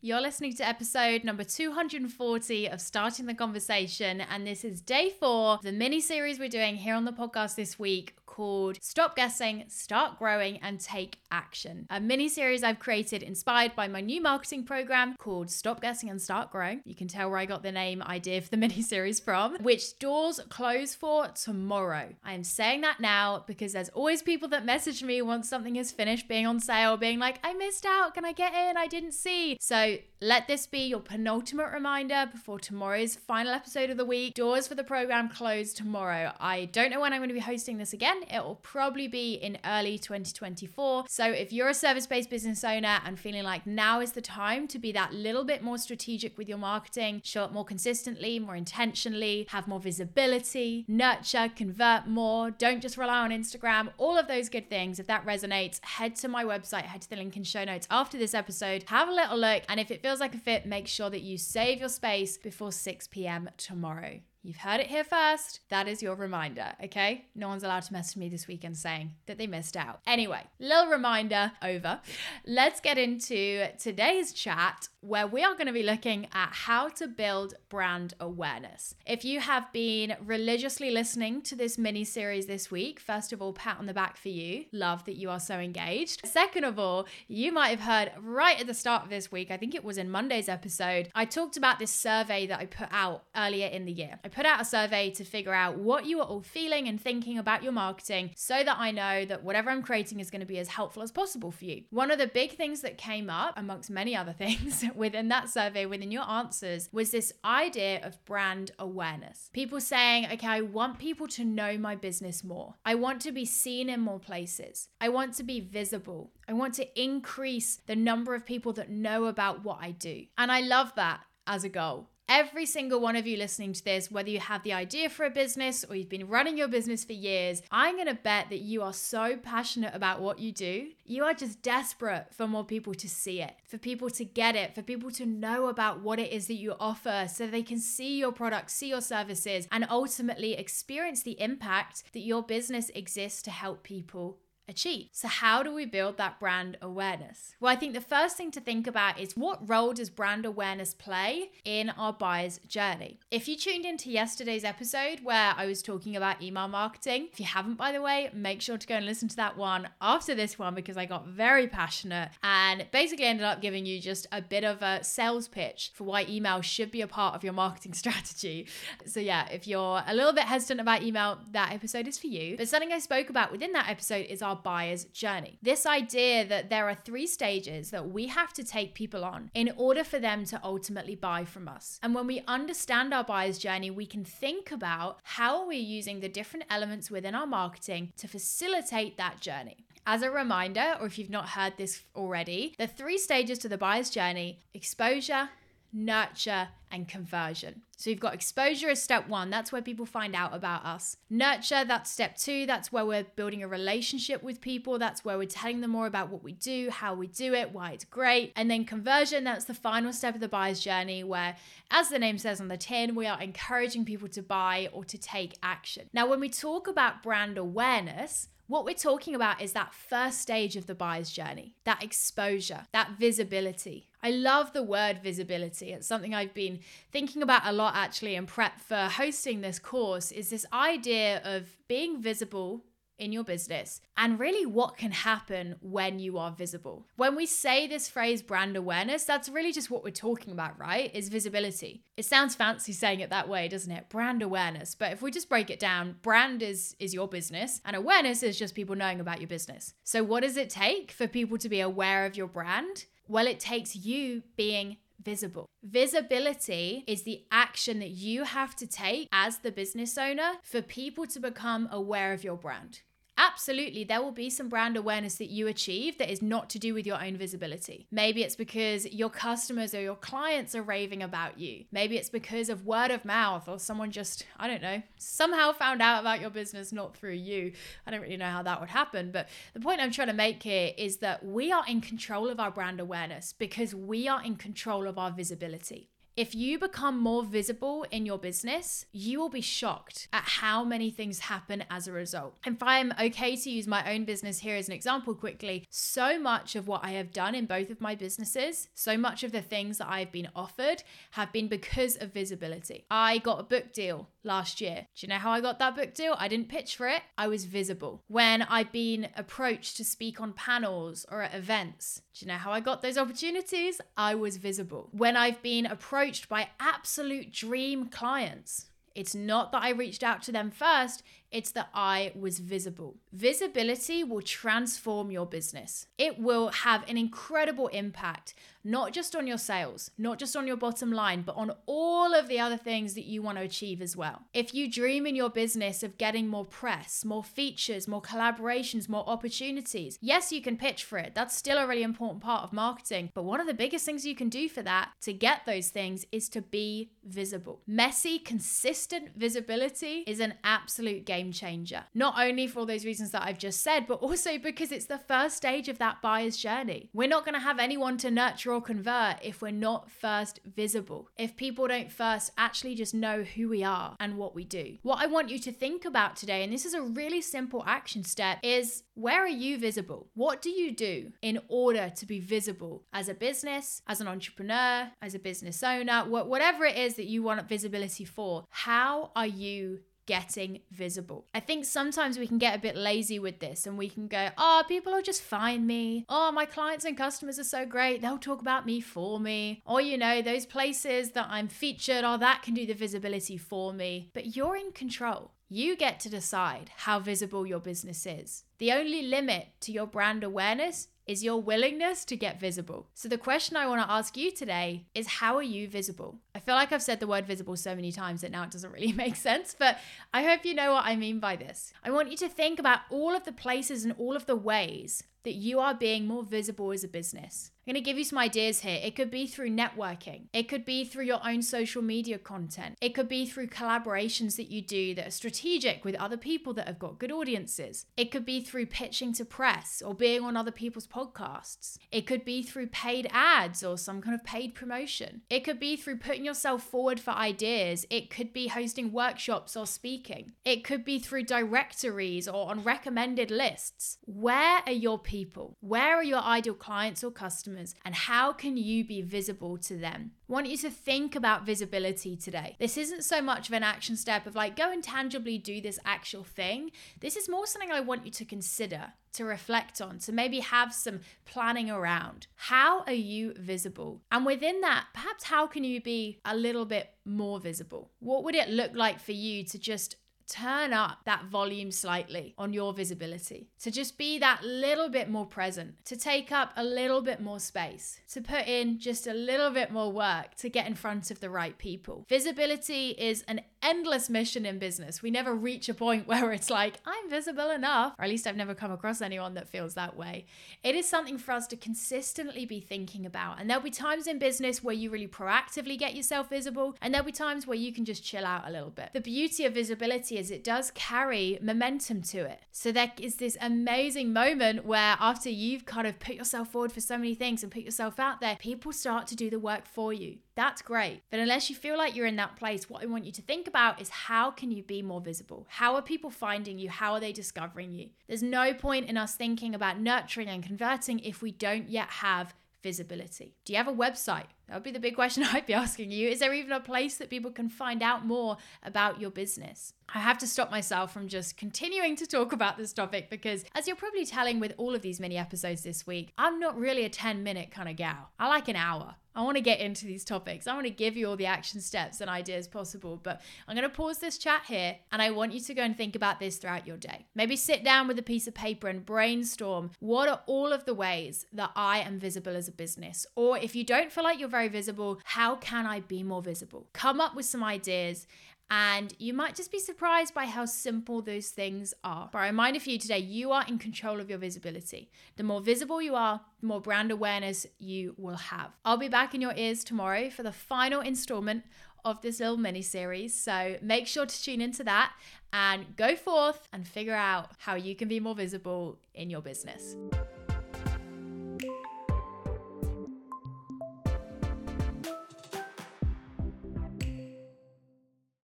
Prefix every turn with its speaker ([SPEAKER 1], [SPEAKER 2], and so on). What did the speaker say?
[SPEAKER 1] You're listening to episode number 240 of Starting the Conversation, and this is day four of the mini series we're doing here on the podcast this week called Stop Guessing, Start Growing, and Take Action. A mini series I've created inspired by my new marketing program called Stop Guessing and Start Growing. You can tell where I got the name idea for the mini series from, which doors close for tomorrow. I am saying that now because there's always people that message me once something is finished being on sale, being like, I missed out. Can I get in? I didn't see. So let this be your penultimate reminder before tomorrow's final episode of the week. Doors for the program close tomorrow. I don't know when I'm going to be hosting this again it will probably be in early 2024. So if you're a service based business owner and feeling like now is the time to be that little bit more strategic with your marketing, show up more consistently, more intentionally, have more visibility, nurture, convert more, don't just rely on Instagram, all of those good things. If that resonates, head to my website, head to the link in show notes after this episode, have a little look, and if it feels like a fit, make sure that you save your space before 6 p.m. tomorrow. You've heard it here first. That is your reminder, okay? No one's allowed to message me this weekend saying that they missed out. Anyway, little reminder over. Let's get into today's chat where we are going to be looking at how to build brand awareness. If you have been religiously listening to this mini series this week, first of all, pat on the back for you. Love that you are so engaged. Second of all, you might have heard right at the start of this week, I think it was in Monday's episode, I talked about this survey that I put out earlier in the year. I put out a survey to figure out what you are all feeling and thinking about your marketing so that I know that whatever I'm creating is going to be as helpful as possible for you. One of the big things that came up, amongst many other things, within that survey, within your answers, was this idea of brand awareness. People saying, okay, I want people to know my business more. I want to be seen in more places. I want to be visible. I want to increase the number of people that know about what I do. And I love that as a goal. Every single one of you listening to this, whether you have the idea for a business or you've been running your business for years, I'm going to bet that you are so passionate about what you do. You are just desperate for more people to see it, for people to get it, for people to know about what it is that you offer so they can see your products, see your services, and ultimately experience the impact that your business exists to help people achieve. So, how do we build that brand awareness? Well, I think the first thing to think about is what role does brand awareness play in our buyer's journey? If you tuned into yesterday's episode where I was talking about email marketing, if you haven't, by the way, make sure to go and listen to that one after this one because I got very passionate and basically ended up giving you just a bit of a sales pitch for why email should be a part of your marketing strategy. So, yeah, if you're a little bit hesitant about email, that episode is for you. But something I spoke about within that episode is our buyer's journey. This idea that there are three stages that we have to take people on in order for them to ultimately buy from us. And when we understand our buyer's journey, we can think about how we are using the different elements within our marketing to facilitate that journey. As a reminder, or if you've not heard this already, the three stages to the buyer's journey exposure, nurture, and conversion. So you've got exposure as step one. That's where people find out about us. Nurture, that's step two. That's where we're building a relationship with people. That's where we're telling them more about what we do, how we do it, why it's great. And then conversion, that's the final step of the buyer's journey where, as the name says on the tin, we are encouraging people to buy or to take action. Now, when we talk about brand awareness, what we're talking about is that first stage of the buyer's journey, that exposure, that visibility. I love the word visibility. It's something I've been thinking about a lot actually in prep for hosting this course is this idea of being visible in your business and really what can happen when you are visible. When we say this phrase brand awareness, that's really just what we're talking about, right? Is visibility. It sounds fancy saying it that way, doesn't it? Brand awareness. But if we just break it down, brand is is your business and awareness is just people knowing about your business. So what does it take for people to be aware of your brand? Well, it takes you being visible. Visibility is the action that you have to take as the business owner for people to become aware of your brand. Absolutely, there will be some brand awareness that you achieve that is not to do with your own visibility. Maybe it's because your customers or your clients are raving about you. Maybe it's because of word of mouth or someone just, I don't know, somehow found out about your business not through you. I don't really know how that would happen. But the point I'm trying to make here is that we are in control of our brand awareness because we are in control of our visibility. If you become more visible in your business, you will be shocked at how many things happen as a result. If I'm okay to use my own business here as an example quickly, so much of what I have done in both of my businesses, so much of the things that I've been offered have been because of visibility. I got a book deal last year. Do you know how I got that book deal? I didn't pitch for it, I was visible. When I've been approached to speak on panels or at events, do you know how I got those opportunities? I was visible. When I've been approached by absolute dream clients, it's not that I reached out to them first, it's that I was visible. Visibility will transform your business. It will have an incredible impact, not just on your sales, not just on your bottom line, but on all of the other things that you want to achieve as well. If you dream in your business of getting more press, more features, more collaborations, more opportunities, yes, you can pitch for it. That's still a really important part of marketing. But one of the biggest things you can do for that to get those things is to be visible. Messy, consistent visibility is an absolute game changer. Not only for all those reasons that I've just said, but also because it's the first stage of that buyer's journey. We're not going to have anyone to nurture convert if we're not first visible, if people don't first actually just know who we are and what we do. What I want you to think about today, and this is a really simple action step, is where are you visible? What do you do in order to be visible as a business, as an entrepreneur, as a business owner, whatever it is that you want visibility for? How are you getting visible. I think sometimes we can get a bit lazy with this and we can go, oh, people will just find me. Oh, my clients and customers are so great. They'll talk about me for me. Or, you know, those places that I'm featured, oh, that can do the visibility for me. But you're in control. You get to decide how visible your business is. The only limit to your brand awareness is your willingness to get visible. So, the question I want to ask you today is how are you visible? I feel like I've said the word visible so many times that now it doesn't really make sense, but I hope you know what I mean by this. I want you to think about all of the places and all of the ways that you are being more visible as a business. I'm going to give you some ideas here. It could be through networking, it could be through your own social media content, it could be through collaborations that you do that are strategic with other people that have got good audiences. It could be through pitching to press or being on other people's podcasts. It could be through paid ads or some kind of paid promotion. It could be through putting yourself forward for ideas. It could be hosting workshops or speaking. It could be through directories or on recommended lists. Where are your people? Where are your ideal clients or customers? And how can you be visible to them? I want you to think about visibility today. This isn't so much of an action step of like go and tangibly do this actual thing. This is more something I want you to consider, to reflect on, to maybe have some planning around. How are you visible? And within that, perhaps how can you be a little bit more visible? What would it look like for you to just turn up that volume slightly on your visibility, to just be that little bit more present, to take up a little bit more space, to put in just a little bit more work to get in front of the right people. Visibility is an endless mission in business. We never reach a point where it's like, I'm visible enough, or at least I've never come across anyone that feels that way. It is something for us to consistently be thinking about. And there'll be times in business where you really proactively get yourself visible, and there'll be times where you can just chill out a little bit. The beauty of visibility is it does carry momentum to it. So there is this amazing moment where after you've kind of put yourself forward for so many things and put yourself out there, people start to do the work for you. That's great. But unless you feel like you're in that place, what I want you to think about is how can you be more visible? How are people finding you? How are they discovering you? There's no point in us thinking about nurturing and converting if we don't yet have visibility. Do you have a website? That would be the big question I'd be asking you. Is there even a place that people can find out more about your business? I have to stop myself from just continuing to talk about this topic because, as you're probably telling with all of these mini episodes this week, I'm not really a 10 minute kind of gal. I like an hour. I want to get into these topics. I want to give you all the action steps and ideas possible, but I'm going to pause this chat here and I want you to go and think about this throughout your day. Maybe sit down with a piece of paper and brainstorm what are all of the ways that I am visible as a business? Or if you don't feel like you're very visible, how can I be more visible? Come up with some ideas and you might just be surprised by how simple those things are. But a reminder for you today you are in control of your visibility. The more visible you are, the more brand awareness you will have. I'll be back in your ears tomorrow for the final installment of this little mini series. So make sure to tune into that and go forth and figure out how you can be more visible in your business.